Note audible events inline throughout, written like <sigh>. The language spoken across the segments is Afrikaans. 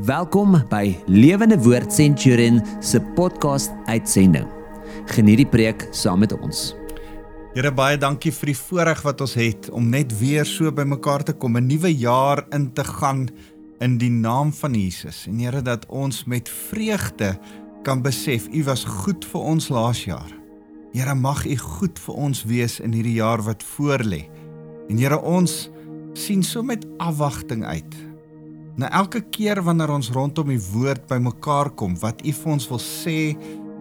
Welkom by Lewende Woord Centurion se podcast uitsending. Geniet die preek saam met ons. Here baie dankie vir die voorreg wat ons het om net weer so bymekaar te kom, 'n nuwe jaar in te gaan in die naam van Jesus. En Here dat ons met vreugde kan besef U was goed vir ons laas jaar. Here mag U goed vir ons wees in hierdie jaar wat voorlê. En Here ons sien so met afwagting uit Na elke keer wanneer ons rondom die woord bymekaar kom, wat U vir ons wil sê,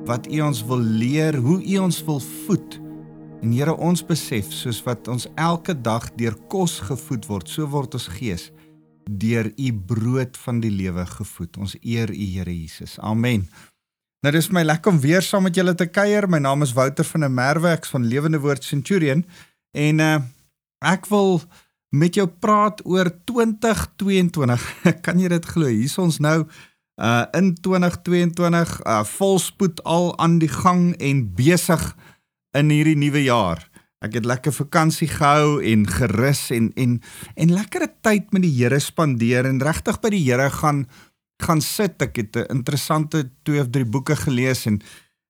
wat U ons wil leer, hoe U ons wil voed. En Here, ons besef soos wat ons elke dag deur kos gevoed word, so word ons gees deur U brood van die lewe gevoed. Ons eer U, Here Jesus. Amen. Nou dis my lekker om weer saam met julle te kuier. My naam is Wouter van der Merwe, ek's van Lewende Woord Centurion en uh ek wil met jou praat oor 2022. <laughs> kan jy dit glo? Hier's ons nou uh in 2022 uh volspoed al aan die gang en besig in hierdie nuwe jaar. Ek het lekker vakansie gehou en gerus en en en lekkere tyd met die Here spandeer en regtig by die Here gaan gaan sit. Ek het 'n interessante twee of drie boeke gelees en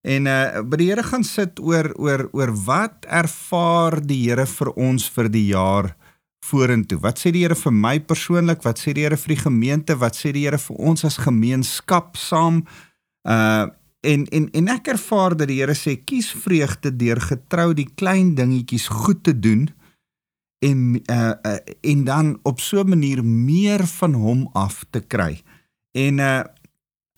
en uh by die Here gaan sit oor oor oor wat ervaar die Here vir ons vir die jaar vorentoe. Wat sê die Here vir my persoonlik? Wat sê die Here vir die gemeente? Wat sê die Here vir ons as gemeenskap saam? Uh en en en ek ervaar dat die Here sê kies vreugde deur getrou die klein dingetjies goed te doen en uh, uh en dan op so 'n manier meer van hom af te kry. En uh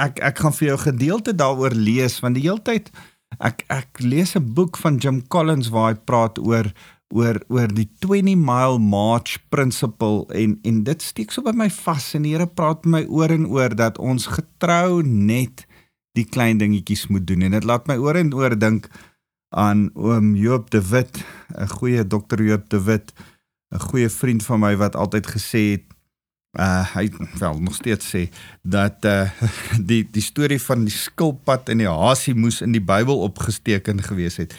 ek ek gaan vir jou gedeelte daaroor lees want die heeltyd ek ek lees 'n boek van Jim Collins waar hy praat oor oor oor die 20 mile march principle en en dit steek so by my vas en die Here praat met my oor en oor dat ons getrou net die klein dingetjies moet doen. En dit laat my oor en oor dink aan oom Joop de Wit 'n goeie dokter Joop de Wit 'n goeie vriend van my wat altyd gesê het uh hy wel nog steeds sê dat uh <laughs> die die storie van die skilpad en die hasie moes in die Bybel opgesteken gewees het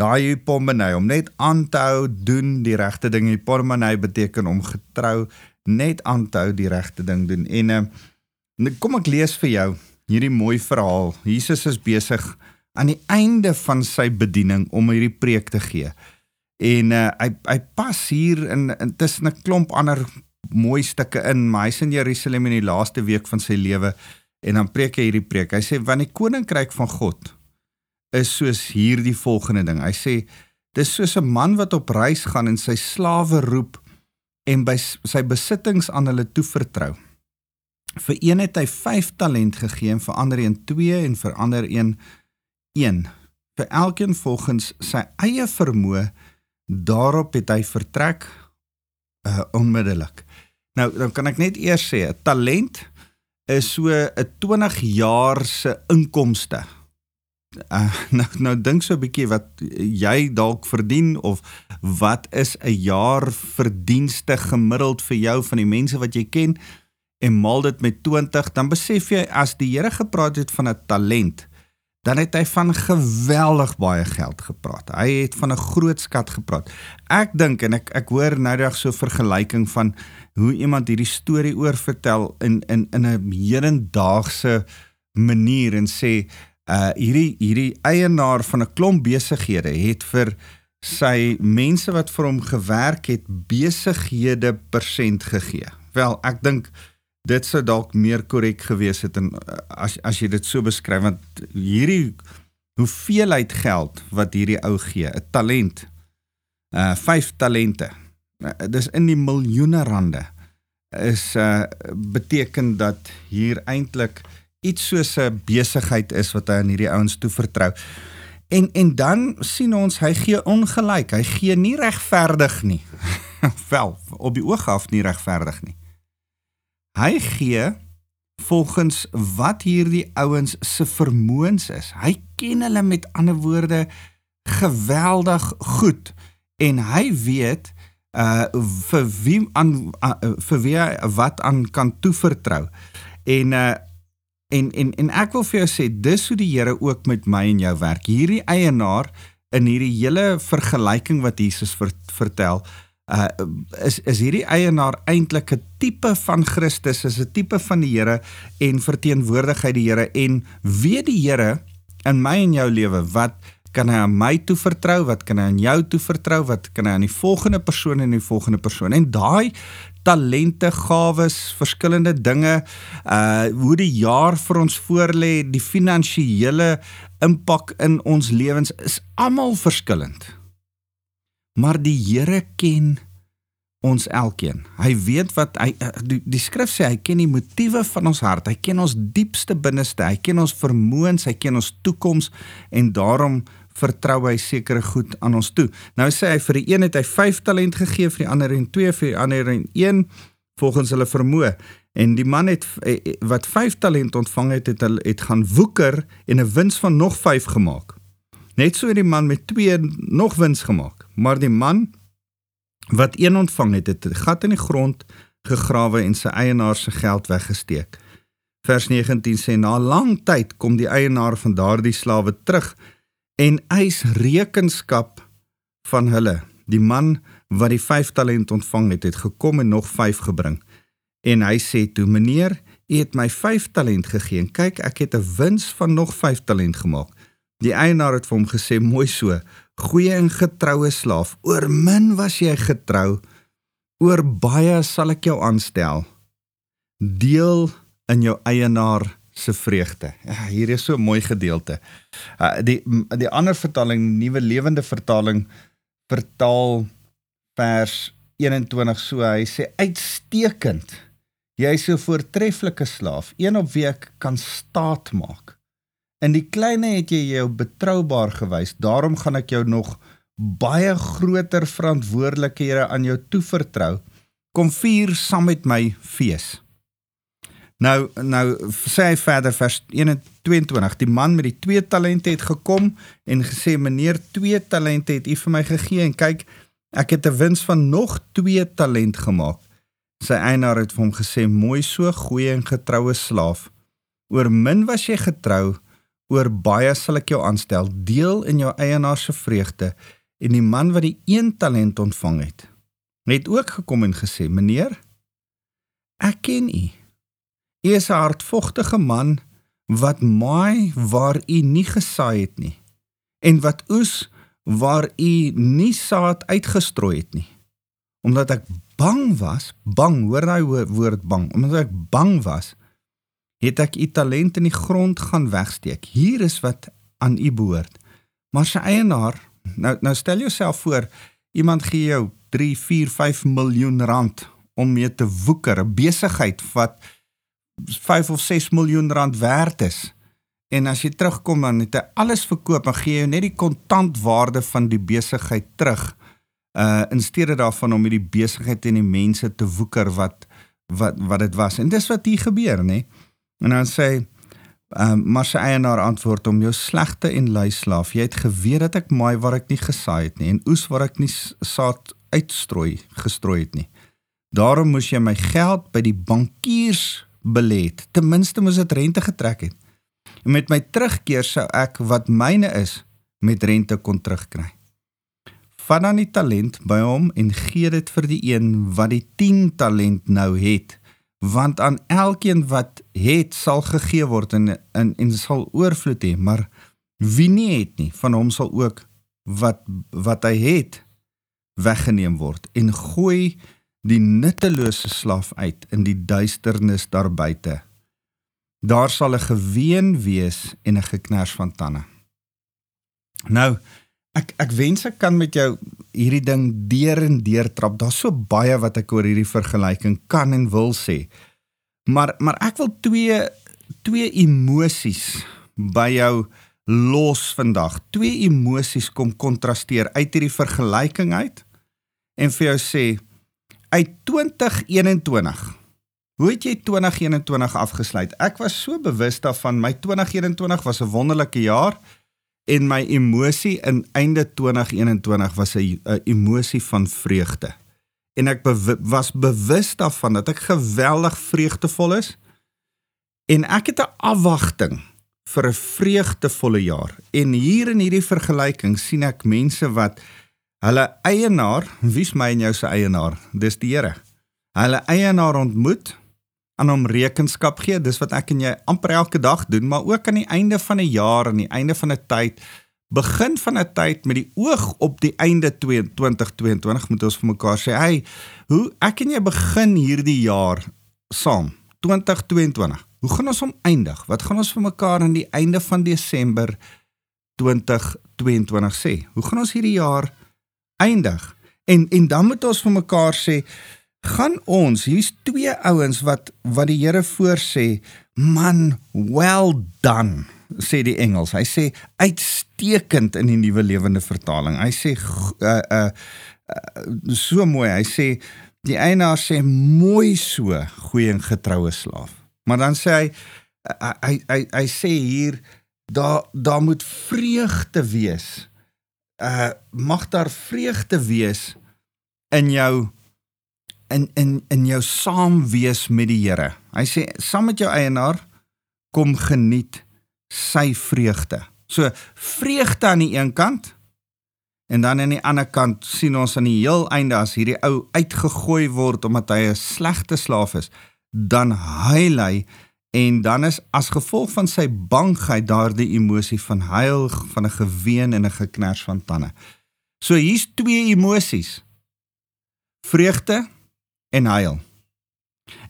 daai hypomenei om net aan te hou doen die regte ding. Hypomenei beteken om getrou net aan te hou die regte ding doen. En uh, kom ek lees vir jou hierdie mooi verhaal. Jesus is besig aan die einde van sy bediening om hierdie preek te gee. En uh, hy hy pas hier in tussen 'n klomp ander mooi stukke in maar hy's in Jerusalem in die laaste week van sy lewe en dan preek hy hierdie preek. Hy sê want die koninkryk van God is soos hierdie volgende ding. Hy sê dis soos 'n man wat op reis gaan en sy slawe roep en by sy besittings aan hulle toevertrou. Vir een het hy 5 talent gegee en vir ander een 2 en vir ander een 1. Vir elkeen volgens sy eie vermoë daarop het hy vertrek uh, onmiddellik. Nou dan kan ek net eers sê 'n talent is so 'n 20 jaar se inkomste uh, <laughs> nou nou dink so 'n bietjie wat jy dalk verdien of wat is 'n jaar verdienste gemiddeld vir jou van die mense wat jy ken en maal dit met 20 dan besef jy as die Here gepraat het van 'n talent dan het hy van geweldig baie geld gepraat. Hy het van 'n groot skat gepraat. Ek dink en ek ek hoor nou reg so vergelyking van hoe iemand hierdie storie oor vertel in in in 'n hedendaagse manier en sê uh hierdie hierdie eienaar van 'n klomp besighede het vir sy mense wat vir hom gewerk het besighede persent gegee. Wel, ek dink dit sou dalk meer korrek gewees het en uh, as as jy dit so beskryf want hierdie hoeveelheid geld wat hierdie ou gee, 'n talent. Uh vyf talente. Uh, dis in die miljoene rande is uh beteken dat hier eintlik iets soos 'n besigheid is wat hy aan hierdie ouens toevertrou. En en dan sien ons hy gee ongelyk. Hy gee nie regverdig nie. <laughs> Wel, op die oog af nie regverdig nie. Hy gee volgens wat hierdie ouens se vermoëns is. Hy ken hulle met ander woorde geweldig goed en hy weet uh vir wie aan uh, vir wie wat aan kan toevertrou. En uh En en en ek wil vir jou sê dis hoe die Here ook met my en jou werk. Hierdie eienaar in hierdie hele vergelyking wat Jesus ver, vertel, uh is is hierdie eienaar eintlik 'n tipe van Christus, is 'n tipe van die Here en verteenwoordigheid die Here en weet die Here in my en jou lewe wat kan hy aan my toe vertrou, wat kan hy aan jou toe vertrou, wat kan hy aan die volgende persoon en die volgende persoon. En daai talente, gawes, verskillende dinge, uh hoe die jaar vir ons voorlê, die finansiële impak in ons lewens is almal verskillend. Maar die Here ken ons elkeen. Hy weet wat hy uh, die, die skrif sê hy ken die motiewe van ons hart. Hy ken ons diepste binneste. Hy ken ons vermoëns, hy ken ons toekoms en daarom vertrou hy sekere goed aan ons toe. Nou sê hy vir die een het hy 5 talent gegee, vir die ander en 2, vir die ander en 1 volgens hulle vermoë. En die man het eh, eh, wat 5 talent ontvang het, het hy het gaan woeker en 'n wins van nog 5 gemaak. Net so het die man met 2 nog wins gemaak. Maar die man wat 1 ontvang het, het 'n gat in die grond gegrawe en sy eienaar se geld weggesteek. Vers 19 sê na lang tyd kom die eienaar van daardie slawe terug en eis rekenskap van hulle. Die man wat die 5 talent ontvang het, het gekom en nog 5 gebring. En hy sê toe: "Meneer, u het my 5 talent gegee en kyk, ek het 'n wins van nog 5 talent gemaak." Die eienaar het vir hom gesê: "Mooi so, goeie en getroue slaaf. Oor min was jy getrou, oor baie sal ek jou aanstel. Deel in jou eienaar se vreugde. Ja, hier is so 'n mooi gedeelte. Uh, die die ander vertaling, Nuwe Lewende Vertaling vertaal vers 21 so. Hy sê uitstekend. Jy is 'n voortreffelike slaaf, een op wie ek kan staat maak. In die kleinste het jy jou betroubaar gewys. Daarom gaan ek jou nog baie groter verantwoordelikhede aan jou toevertrou. Kom vier saam met my fees. Nou nou sê hy verder vers 22 die man met die twee talente het gekom en gesê meneer twee talente het u vir my gegee en kyk ek het 'n wins van nog twee talent gemaak. Sy eienaar het vir hom gesê mooi so goeie en getroue slaaf. Oor min was jy getrou, oor baie sal ek jou aanstel. Deel in jou eienaar se vreugde. En die man wat die een talent ontvang het, het ook gekom en gesê meneer ek ken u U is 'n hartvogtige man wat maai waar u nie gesaai het nie en wat oes waar u nie saad uitgestrooi het nie. Omdat ek bang was, bang, hoor daai woord bang, omdat ek bang was, het ek u talent in die grond gaan wegsteek. Hier is wat aan u behoort. Maar sy eienaar, nou nou stel jouself voor, iemand gee jou 3, 4, 5 miljoen rand om mee te woeker, 'n besigheid wat 5 of 6 miljoen rand werd is. En as jy terugkom dan het hy alles verkoop en gee jou net die kontantwaarde van die besigheid terug. Uh in steede daarvan om hierdie besigheid en die mense te woeker wat wat wat dit was. En dis wat hier gebeur, nê? En dan sê ehm um, maar sy eienaar antwoord om jou slegte en lui slaaf. Jy het geweet dat ek maai waar ek nie gesaai het nie en oes waar ek nie saad uitstrooi gestrooi het nie. Daarom moes jy my geld by die bankiers belê het. Ten minste moes dit rente getrek het. En met my terugkeer sou ek wat myne is met rente kon terugkry. Vat dan die talent by hom en gee dit vir die een wat die 10 talent nou het, want aan elkeen wat het sal gegee word en en, en sal oorvloed hê, maar wie nie het nie, van hom sal ook wat wat hy het weggeneem word en gooi die nuttelose slaaf uit in die duisternis daar buite. Daar sal 'n geween wees en 'n geknars van tande. Nou, ek ek wens ek kan met jou hierdie ding deur en deur trap. Daar's so baie wat ek oor hierdie vergelyking kan en wil sê. Maar maar ek wil twee twee emosies by jou los vandag. Twee emosies kom kontrasteer uit hierdie vergelyking uit en vir jou sê uit 2021. Hoe het jy 2021 afgesluit? Ek was so bewus daarvan my 2021 was 'n wonderlike jaar en my emosie in einde 2021 was 'n emosie van vreugde. En ek bew was bewus daarvan dat ek geweldig vreugdevol is en ek het 'n afwagting vir 'n vreugdevolle jaar. En hier in hierdie vergelyking sien ek mense wat hulle eienaar, wie's my en jou se eienaar? Dis die Here. Hulle eienaar ontmoet aan hom rekenskap gee. Dis wat ek en jy amper elke dag doen, maar ook aan die einde van 'n jaar en die einde van 'n tyd, begin van 'n tyd met die oog op die einde 2022 moet ons vir mekaar sê, "Hey, hoe ek en jy begin hierdie jaar saam, 2022. Hoe gaan ons hom eindig? Wat gaan ons vir mekaar aan die einde van Desember 2022 sê? Hoe gaan ons hierdie jaar eindig?" En en dan moet ons vir mekaar sê, gaan ons hier's twee ouens wat wat die Here voorsê man well done sê die Engels. Hy sê uitstekend in die nuwe lewende vertaling. Hy sê uh, uh, uh, so mooi. Hy sê die eienaar sê mooi so goeie en getroue slaaf. Maar dan sê hy hy hy, hy, hy sê hier daar daar moet vreugde wees uh mag daar vreugde wees in jou in in in jou saam wees met die Here. Hy sê saam met jou eienaar kom geniet sy vreugde. So vreugde aan die een kant en dan aan die ander kant sien ons aan die heel einde as hierdie ou uitgegooi word omdat hy 'n slegte slaaf is, dan huil hy en dan is as gevolg van sy bangheid daardie emosie van huil, van 'n geween en 'n geknars van tande. So hier's twee emosies. Vreugde en huil.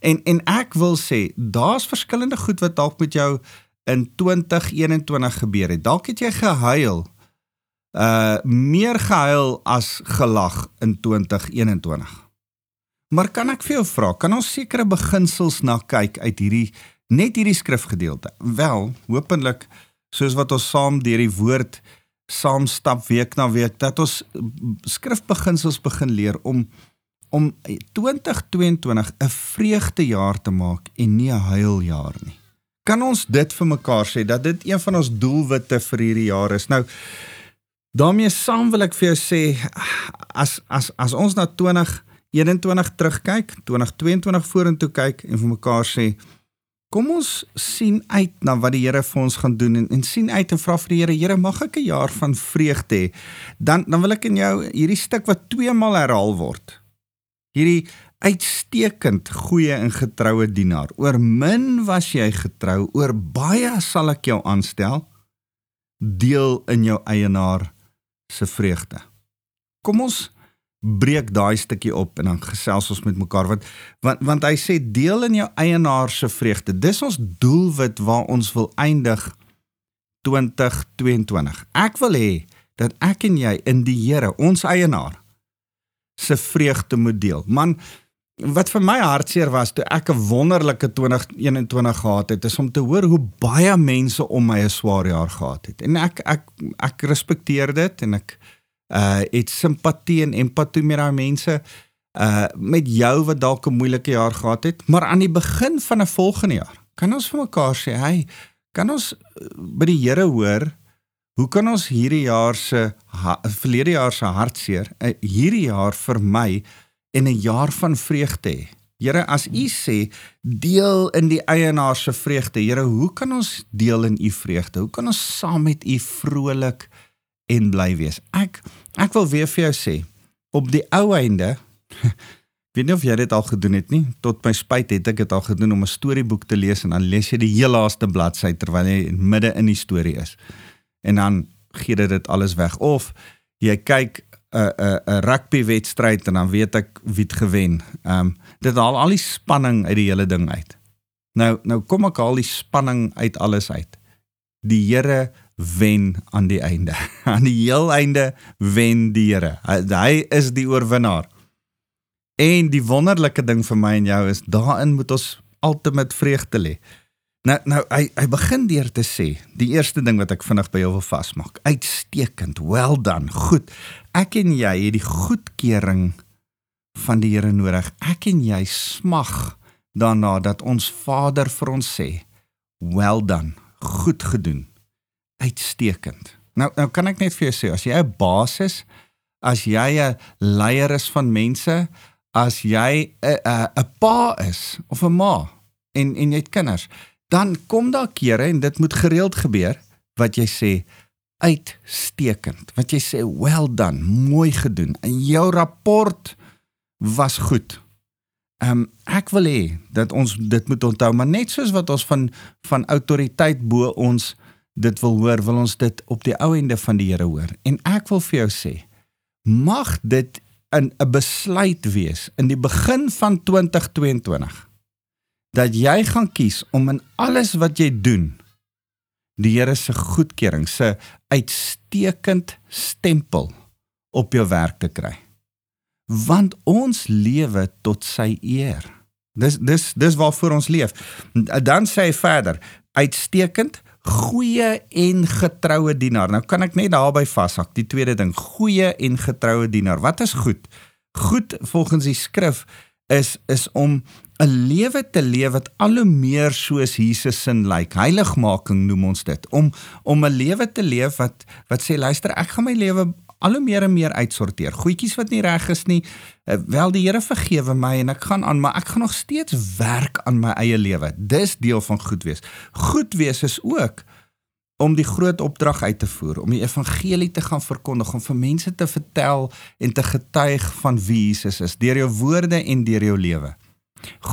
En en ek wil sê daar's verskillende goed wat dalk met jou in 2021 gebeur het. Dalk het jy gehuil. Uh meer gehuil as gelag in 2021. Maar kan ek vir jou vra, kan ons sekere beginsels na kyk uit hierdie net hierdie skrifgedeelte? Wel, hopelik soos wat ons saam deur die woord saam stap week na week dat ons skrifbeginsels begin leer om om 2022 'n vreugdejaar te maak en nie 'n huiljaar nie. Kan ons dit vir mekaar sê dat dit een van ons doelwitte vir hierdie jaar is? Nou daarmee saam wil ek vir jou sê as as as ons na 2021 terugkyk, 2022 vorentoe kyk en vir mekaar sê Kom ons sien uit na wat die Here vir ons gaan doen en, en sien uit en vra vir die Here, Here, mag ek 'n jaar van vreugde hê? Dan dan wil ek in jou hierdie stuk wat twee maal herhaal word hierdie uitstekend goeie en getroue dienaar. Oor min was jy getrou, oor baie sal ek jou aanstel. Deel in jou eienaar se vreugde. Kom ons breek daai stukkie op en dan gesels ons met mekaar want want want hy sê deel in jou eienaar se vreugde. Dis ons doelwit waar ons wil eindig 2022. Ek wil hê dat ek en jy in die Here, ons eienaar, se vreugde moet deel. Man, wat vir my hartseer was toe ek 'n wonderlike 2021 gehad het, is om te hoor hoe baie mense om my 'n swaar jaar gehad het. En ek ek ek respekteer dit en ek uh het simpatie en empatie met daai mense uh met jou wat dalk 'n moeilike jaar gehad het, maar aan die begin van 'n volgende jaar kan ons vir mekaar sê, "Hey, kan ons uh, by die Here hoor Hoe kan ons hierdie jaar se verlede jaar se hartseer eh, hierdie jaar vir my en 'n jaar van vreugde hê? Here, as U sê deel in die eienaar se vreugde, Here, hoe kan ons deel in U vreugde? Hoe kan ons saam met U vrolik en bly wees? Ek ek wil weer vir jou sê, op die ou einde <laughs> weet nie of jy dit al gedoen het nie. Tot my spyt het ek dit al gedoen om 'n storieboek te lees en dan lees jy die heel laaste bladsy terwyl jy midde in die storie is en dan gee dit dit alles weg of jy kyk 'n 'n 'n rugby wedstryd en dan weet ek wie het gewen. Ehm um, dit haal al die spanning uit die hele ding uit. Nou nou kom ek al die spanning uit alles uit. Die Here wen aan die einde. <laughs> aan die heel einde wen die Here. Hy, is die oorwinnaar. En die wonderlike ding vir my en jou is daarin moet ons altyd vreugde lê. Nou nou hy hy begin deur te sê, die eerste ding wat ek vinnig by jou wil vasmaak. Uitstekend. Well done. Goed. Ek en jy het die goedkeuring van die Here nodig. Ek en jy smag daarna dat ons Vader vir ons sê, "Well done. Goed gedoen. Uitstekend." Nou nou kan ek net vir jou sê, as jy 'n baas is, as jy 'n leier is van mense, as jy 'n 'n pa is of 'n ma en en jy het kinders, dan kom daar kere en dit moet gereeld gebeur wat jy sê uitstekend. Wat jy sê, well done, mooi gedoen. En jou rapport was goed. Ehm um, ek wil hê dat ons dit moet onthou, maar net soos wat ons van van autoriteit bo ons dit wil hoor, wil ons dit op die ou ende van die Here hoor. En ek wil vir jou sê, mag dit in 'n besluit wees in die begin van 2022 dat jy gaan kies om in alles wat jy doen die Here se goedkeuring, se uitstekend stempel op jou werk te kry want ons lewe tot sy eer. Dis dis dis waarvoor ons leef. Dan sê hy verder, uitstekend, goeie en getroue dienaar. Nou kan ek net daarby vashak. Die tweede ding, goeie en getroue dienaar. Wat is goed? Goed volgens die skrif is is om 'n lewe te leef wat al hoe meer soos Jesus se lyk. Heiligmaking noem ons dit. Om om 'n lewe te leef wat wat sê luister, ek gaan my lewe al hoe meer en meer uitsorteer. Goedjies wat nie reg is nie. Uh, wel die Here vergewe my en ek gaan aan, maar ek gaan nog steeds werk aan my eie lewe. Dis deel van goed wees. Goed wees is ook om die groot opdrag uit te voer, om die evangelie te gaan verkondig, om vir mense te vertel en te getuig van wie Jesus is deur jou woorde en deur jou lewe.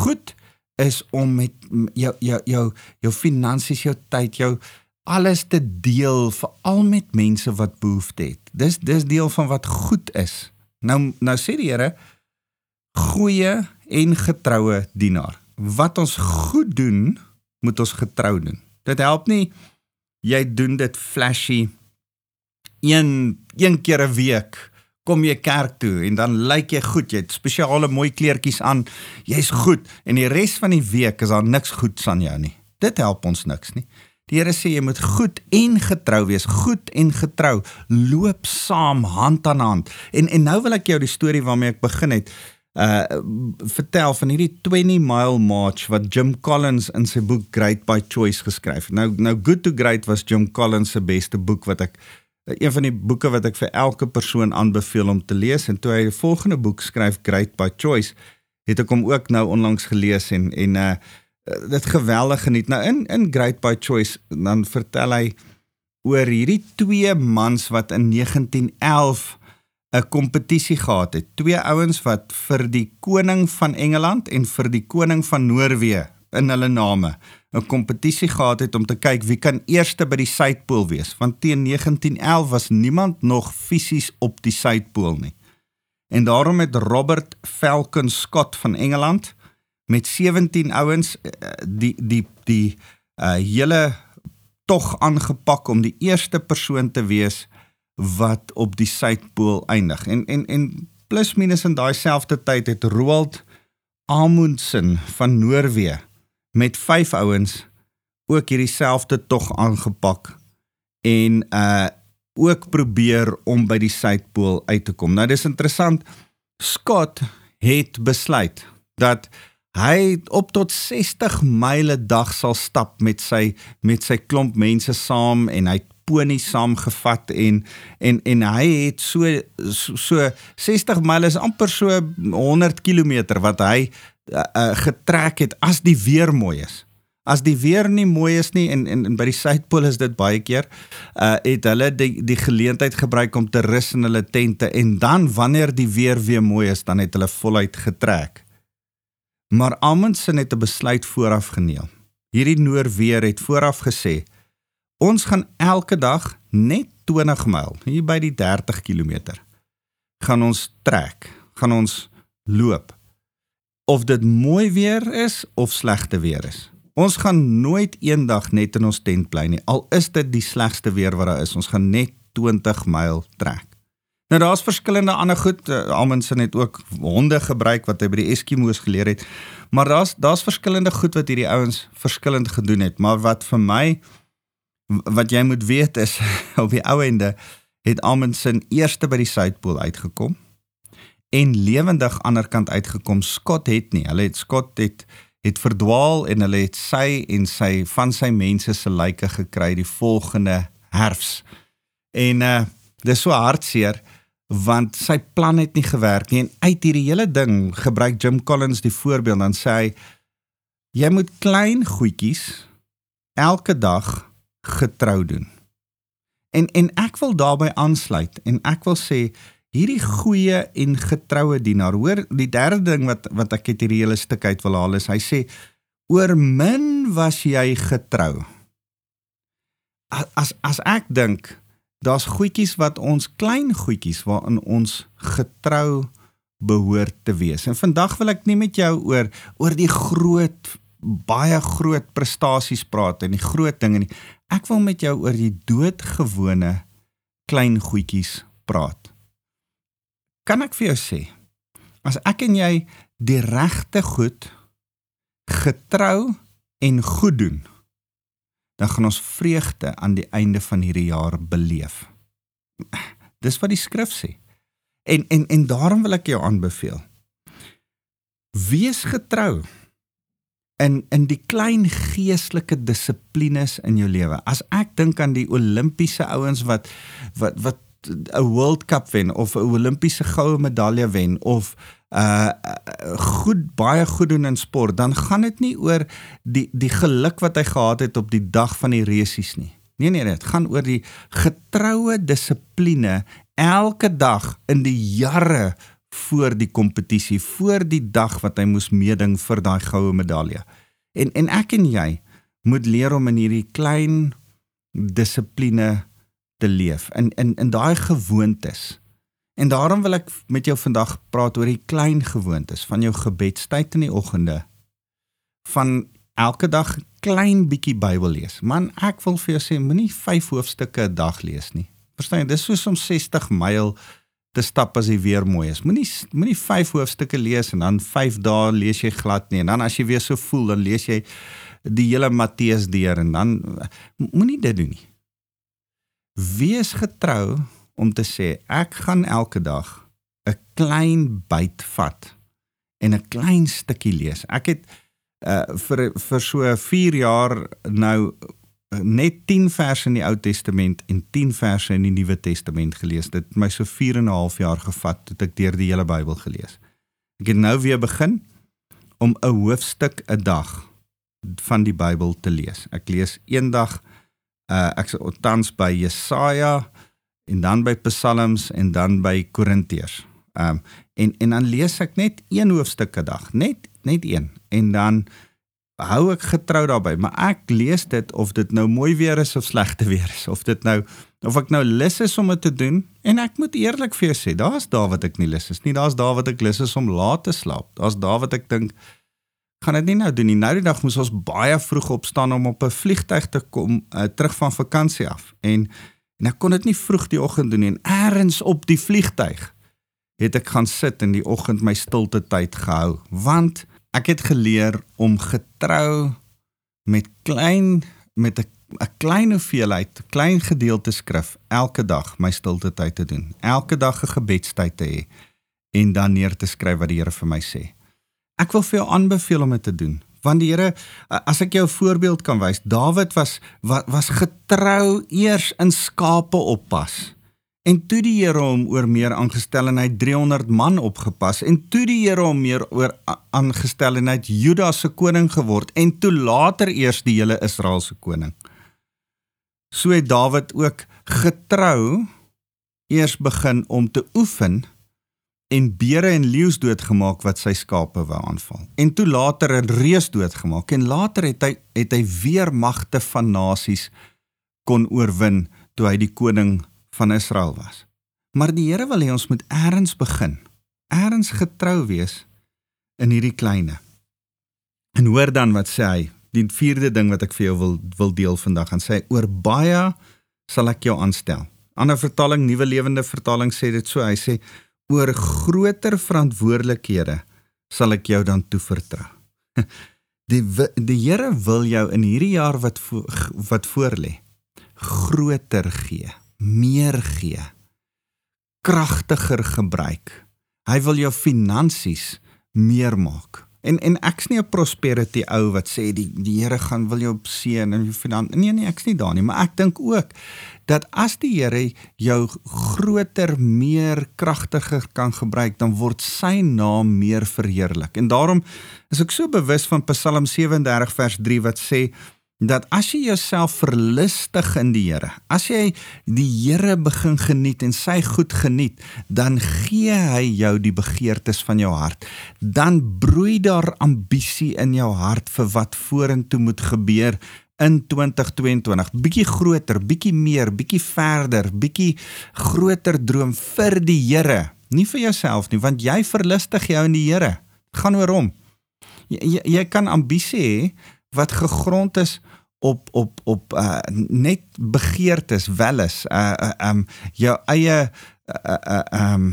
Goed is om met jou jou jou jou finansies, jou tyd, jou alles te deel veral met mense wat behoefte het. Dis dis deel van wat goed is. Nou nou sê die Here goeie en getroue dienaar. Wat ons goed doen, moet ons getrou doen. Dit help nie jy doen dit flashy een een keer 'n week kom jy kerk toe en dan lyk jy goed, jy het spesiale mooi kleertjies aan, jy's goed en die res van die week is daar niks goeds aan jou nie. Dit help ons niks nie. Die Here sê jy moet goed en getrou wees, goed en getrou, loop saam hand aan hand. En en nou wil ek jou die storie waarmee ek begin het uh vertel van hierdie 20 mile march wat Jim Collins in sy boek Great by Choice geskryf het. Nou nou Good to Great was Jim Collins se beste boek wat ek een van die boeke wat ek vir elke persoon aanbeveel om te lees en toe hy die volgende boek skryf Great by Choice het ek hom ook nou onlangs gelees en en uh Eh, dit geweldig geniet. Nou in in Great by Choice dan vertel hy oor hierdie twee mans wat in 1911 'n kompetisie gehad het. Twee ouens wat vir die koning van Engeland en vir die koning van Noorwe in hulle name 'n kompetisie gehad het om te kyk wie kan eerste by die suidpool wees. Want teen 1911 was niemand nog fisies op die suidpool nie. En daarom het Robert Falcon Scott van Engeland met 17 ouens eh, die die die uh hele tog aangepak om die eerste persoon te wees wat op die suidpool eindig. En en en plus minus in daai selfde tyd het Roald Amundsen van Noorwe met vyf ouens ook hierdie selfde tog aangepak en uh ook probeer om by die suidpool uit te kom. Nou dis interessant. Scott het besluit dat hy op tot 60 myle dag sal stap met sy met sy klomp mense saam en hy pony saamgevat en en en hy het so so, so 60 myle is amper so 100 km wat hy uh, uh, getrek het as die weer mooi is. As die weer nie mooi is nie en en, en by die suidpool is dit baie keer uh het hulle die die geleentheid gebruik om te rus in hulle tente en dan wanneer die weer weer mooi is dan het hulle voluit getrek. Maar Amundsen het 'n besluit vooraf geneem. Hierdie Noorweer het vooraf gesê: "Ons gaan elke dag net 20 myl, hier by die 30 km, gaan ons trek, gaan ons loop. Of dit mooi weer is of slegte weer is. Ons gaan nooit eendag net in ons tent bly nie, al is dit die slegste weer wat daar is. Ons gaan net 20 myl trek." Nou daar's verskillende ander goed. Uh, Amundsen het ook honde gebruik wat hy by die Eskimo's geleer het. Maar daar's daar's verskillende goed wat hierdie ouens verskillend gedoen het, maar wat vir my wat jy moet weet is <laughs> op die ou ende het Amundsen eerste by die suidpool uitgekom en lewendig aanderkant uitgekom. Scott het nie. Hulle het Scott het het verdwaal en hulle het sy en sy van sy mense se lyke gekry die volgende herfs. En uh dis so hartseer want sy plan het nie gewerk nie en uit hierdie hele ding gebruik Jim Collins die voorbeeld dan sê hy jy moet klein goedjies elke dag getrou doen En en ek wil daarbey aansluit en ek wil sê hierdie goeie en getroue dienaar, hoor, die derde ding wat wat ek uit hierdie hele stuk uit wil haal is hy sê oor min was jy getrou. As as ek dink daar's goedjies wat ons klein goedjies waarin ons getrou behoort te wees. En vandag wil ek nie met jou oor oor die groot baie groot prestasies praat en die groot dinge nie. Ek wil met jou oor die doodgewone klein goedjies praat. Kan ek vir jou sê as ek en jy die regte goed getrou en goed doen dan gaan ons vreugde aan die einde van hierdie jaar beleef. Dis wat die skrif sê. En en en daarom wil ek jou aanbeveel. Wees getrou in in die klein geestelike dissiplines in jou lewe. As ek dink aan die Olimpiese ouens wat wat wat 'n World Cup wen of 'n Olimpiese goue medalje wen of uh goed baie goed doen in sport, dan gaan dit nie oor die die geluk wat hy gehad het op die dag van die resies nie. Nee nee, dit gaan oor die getroue dissipline elke dag in die jare voor die kompetisie, voor die dag wat hy moes meeding vir daai goue medalje. En en ek en jy moet leer om in hierdie klein dissipline te leef in in in daai gewoontes. En daarom wil ek met jou vandag praat oor die klein gewoontes van jou gebedstyd in die oggende. Van elke dag klein bietjie Bybel lees. Man, ek wil vir jou sê moenie 5 hoofstukke 'n dag lees nie. Verstaan jy? Dis soos om 60 myl te stap as die weer mooi is. Moenie moenie 5 hoofstukke lees en dan 5 dae lees jy glad nie. En dan as jy weer so voel, dan lees jy die hele Matteus deur en dan moenie dit doen nie. Wees getrou om te sê ek gaan elke dag 'n klein byt vat en 'n klein stukkie lees. Ek het uh, vir vir so 4 jaar nou net 10 verse in die Ou Testament en 10 verse in die Nuwe Testament gelees. Dit het my so 4 en 'n half jaar gevat tot ek deur die hele Bybel gelees. Ek het nou weer begin om 'n hoofstuk 'n dag van die Bybel te lees. Ek lees eendag uh ek sou tans by Jesaja en dan by Psalms en dan by Korintiërs. Um en en dan lees ek net een hoofstuk 'n dag, net net een. En dan hou ek getrou daarbey, maar ek lees dit of dit nou mooi weer is of slegte weer is, of dit nou of ek nou lus is om dit te doen en ek moet eerlik vir jou sê, daar's daar wat ek nie lus is nie. Daar's daar wat ek lus is om laat te slaap. Daar's daar wat ek dink gaan dit nie nou doen nie. Nou die dag moes ons baie vroeg opstaan om op 'n vliegtyg te kom uh, terug van vakansie af. En en ek kon dit nie vroeg die oggend doen nie. En eers op die vliegtyg het ek gaan sit in die oggend my stilte tyd gehou, want ek het geleer om getrou met klein met 'n 'n klein hoeveelheid, klein gedeelte skrif elke dag my stilte tyd te doen. Elke dag 'n gebedstyd te hê en dan neer te skryf wat die Here vir my sê. Ek wil vir jou aanbeveel om dit te doen. Want die Here, as ek jou 'n voorbeeld kan wys, Dawid was was getrou eers in skape oppas. En toe die Here hom oor meer aangestel en hy 300 man opgepas en toe die Here hom meer oor aangestel en hy het Juda se koning geword en toe later eers die hele Israel se koning. So het Dawid ook getrou eers begin om te oefen en beere en leeu's doodgemaak wat sy skape wou aanval. En toe later 'n reus doodgemaak en later het hy het hy weer magte van nasies kon oorwin toe hy die koning van Israel was. Maar die Here wil hê ons moet eers begin. Eers getrou wees in hierdie kleine. En hoor dan wat sê hy? Die vierde ding wat ek vir jou wil wil deel vandag en sê oor baie sal ek jou aanstel. Ander vertaling, Nuwe Lewende Vertaling sê dit so. Hy sê oor groter verantwoordelikhede sal ek jou dan toevertrou. <laughs> Die die Here wil jou in hierdie jaar wat vo, wat voorlê groter gee meer gee. Kragtiger gebruik. Hy wil jou finansies meer maak. En en ek's nie 'n prosperity ou wat sê die die Here gaan wil jou seën en jou finansies. Nee nee, ek's nie daar nie, maar ek dink ook dat as die Here jou groter, meer kragtiger kan gebruik, dan word sy naam meer verheerlik. En daarom is ek so bewus van Psalm 37 vers 3 wat sê dat as jy jouself verlustig in die Here, as jy die Here begin geniet en sy goed geniet, dan gee hy jou die begeertes van jou hart. Dan broei daar ambisie in jou hart vir wat vorentoe moet gebeur in 2022. Bietjie groter, bietjie meer, bietjie verder, bietjie groter droom vir die Here, nie vir jouself nie, want jy verlustig jou in die Here. Gaan oor hom. Jy, jy, kan ambisie hê wat gegrond is op op op uh, net begeertes welis uh uh um jou eie uh uh um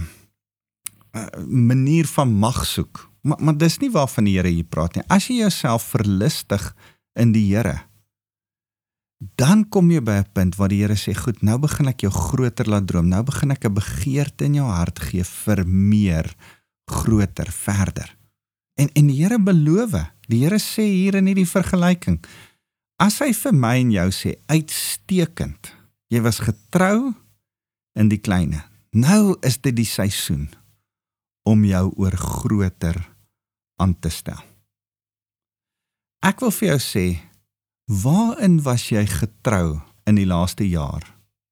uh, manier van mag soek. Maar maar dis nie waarvan die Here hier praat nie. As jy jouself verlustig in die Here, dan kom jy by 'n punt waar die Here sê, "Goed, nou begin ek jou groter laat droom. Nou begin ek 'n begeerte in jou hart gee vir meer, groter, verder." En en die Here beloof, die Here sê hier in hierdie vergelyking, As hy vir my en jou sê uitstekend. Jy was getrou in die kleine. Nou is dit die seisoen om jou oor groter aan te stel. Ek wil vir jou sê, waarin was jy getrou in die laaste jaar?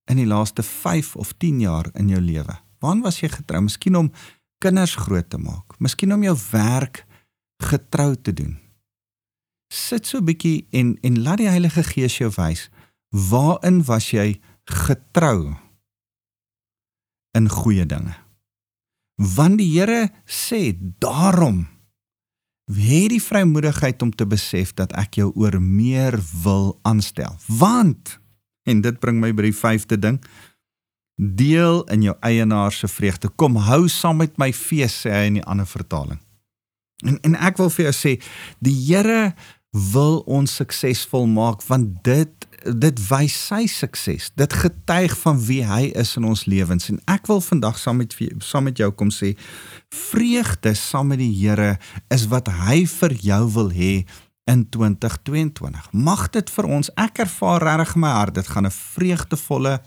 In die laaste 5 of 10 jaar in jou lewe? Waarin was jy getrou? Miskien om kinders groot te maak, miskien om jou werk getrou te doen sit so 'n bietjie en en laat die Heilige Gees jou wys waarin was jy getrou in goeie dinge. Want die Here sê daarom hê die vrymoedigheid om te besef dat ek jou oor meer wil aanstel. Want en dit bring my by die vyfde ding deel in jou eienaar se vreugde. Kom hou saam met my fees sê hy in die ander vertaling. En en ek wil vir jou sê die Here wil ons suksesvol maak want dit dit wys sy sukses. Dit getuig van wie hy is in ons lewens en ek wil vandag saam met saam met jou kom sê vreugde saam met die Here is wat hy vir jou wil hê in 2022. Mag dit vir ons ek ervaar regtig in my hart dit gaan 'n vreugdevolle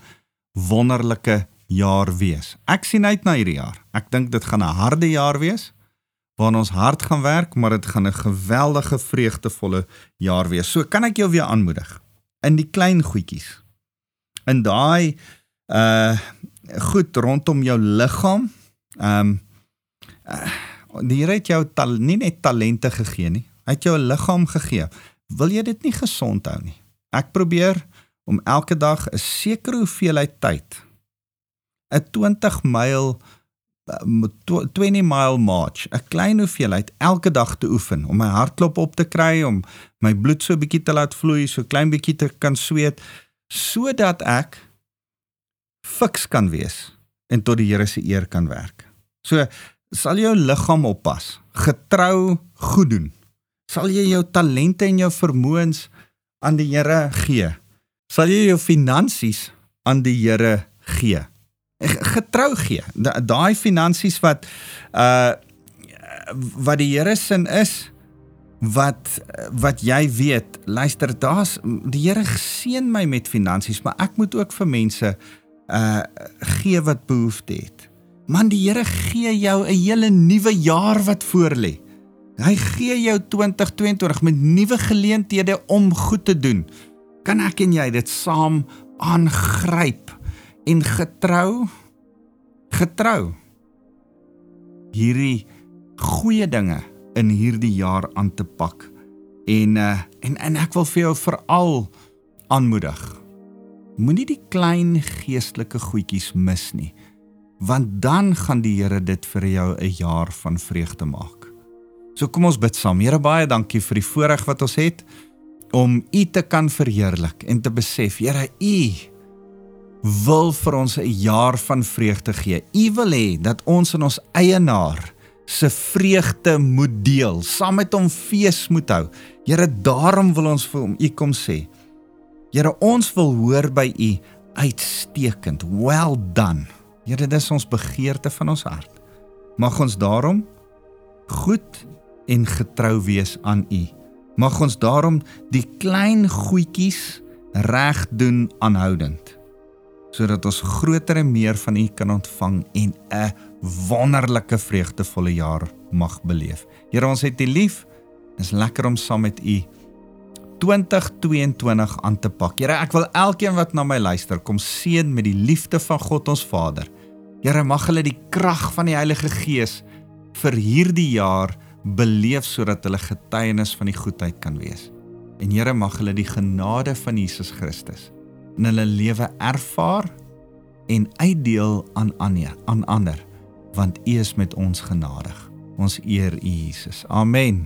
wonderlike jaar wees. Ek sien uit na hierdie jaar. Ek dink dit gaan 'n harde jaar wees waarin ons hard gaan werk, maar dit gaan 'n geweldige vreugdevolle jaar wees. So kan ek jou weer aanmoedig in die klein goedjies. In daai uh goed rondom jou liggaam. Ehm um, uh, die Here het jou tal, nie net talente gegee nie. Hy het jou 'n liggaam gegee. Wil jy dit nie gesond hou nie? Ek probeer om elke dag 'n sekere hoeveelheid tyd 'n 20 myl 20 mile march, 'n klein hoeveelheid elke dag te oefen om my hartklop op te kry, om my bloed so bietjie te laat vloei, so klein bietjie te kan sweet sodat ek fiks kan wees en tot die Here se eer kan werk. So sal jou liggaam oppas, getrou goed doen. Sal jy jou talente en jou vermoëns aan die Here gee? Sal jy jou finansies aan die Here gee? Getrou gee. Daai finansies wat uh wat die Here se is wat wat jy weet, luister, daar's die Here seën my met finansies, maar ek moet ook vir mense uh gee wat behoefte het. Man, die Here gee jou 'n hele nuwe jaar wat voorlê. Hy gee jou 2022 met nuwe geleenthede om goed te doen. Kan ek en jy dit saam aangryp? En getrou getrou. Hierdie goeie dinge in hierdie jaar aan te pak. En uh, en en ek wil vir jou veral aanmoedig. Moenie die klein geestelike goedjies mis nie want dan gaan die Here dit vir jou 'n jaar van vreugde maak. So kom ons bid saam. Here baie dankie vir die voorreg wat ons het om u te kan verheerlik en te besef Here u wil vir ons 'n jaar van vreugde gee. U wil hê dat ons in ons eienaar se vreugde moet deel, saam met hom fees moet hou. Here, daarom wil ons vir hom u kom sê. Here, ons wil hoor by u uitstekend. Well done. Here, dis ons begeerte van ons hart. Mag ons daarom goed en getrou wees aan u. Mag ons daarom die klein goedjies reg doen aanhoudend sodat ons groter en meer van U kan ontvang en 'n wonderlike vreugdevolle jaar mag beleef. Here ons het U lief. Dit is lekker om saam met U 2022 aan te pak. Here, ek wil elkeen wat na my luister, kom seën met die liefde van God ons Vader. Here, mag hulle die krag van die Heilige Gees vir hierdie jaar beleef sodat hulle getuienis van die goedheid kan wees. En Here, mag hulle die genade van Jesus Christus in hulle lewe ervaar en uitdeel aan ander, aan ander, want U is met ons genadig. Ons eer U Jesus. Amen.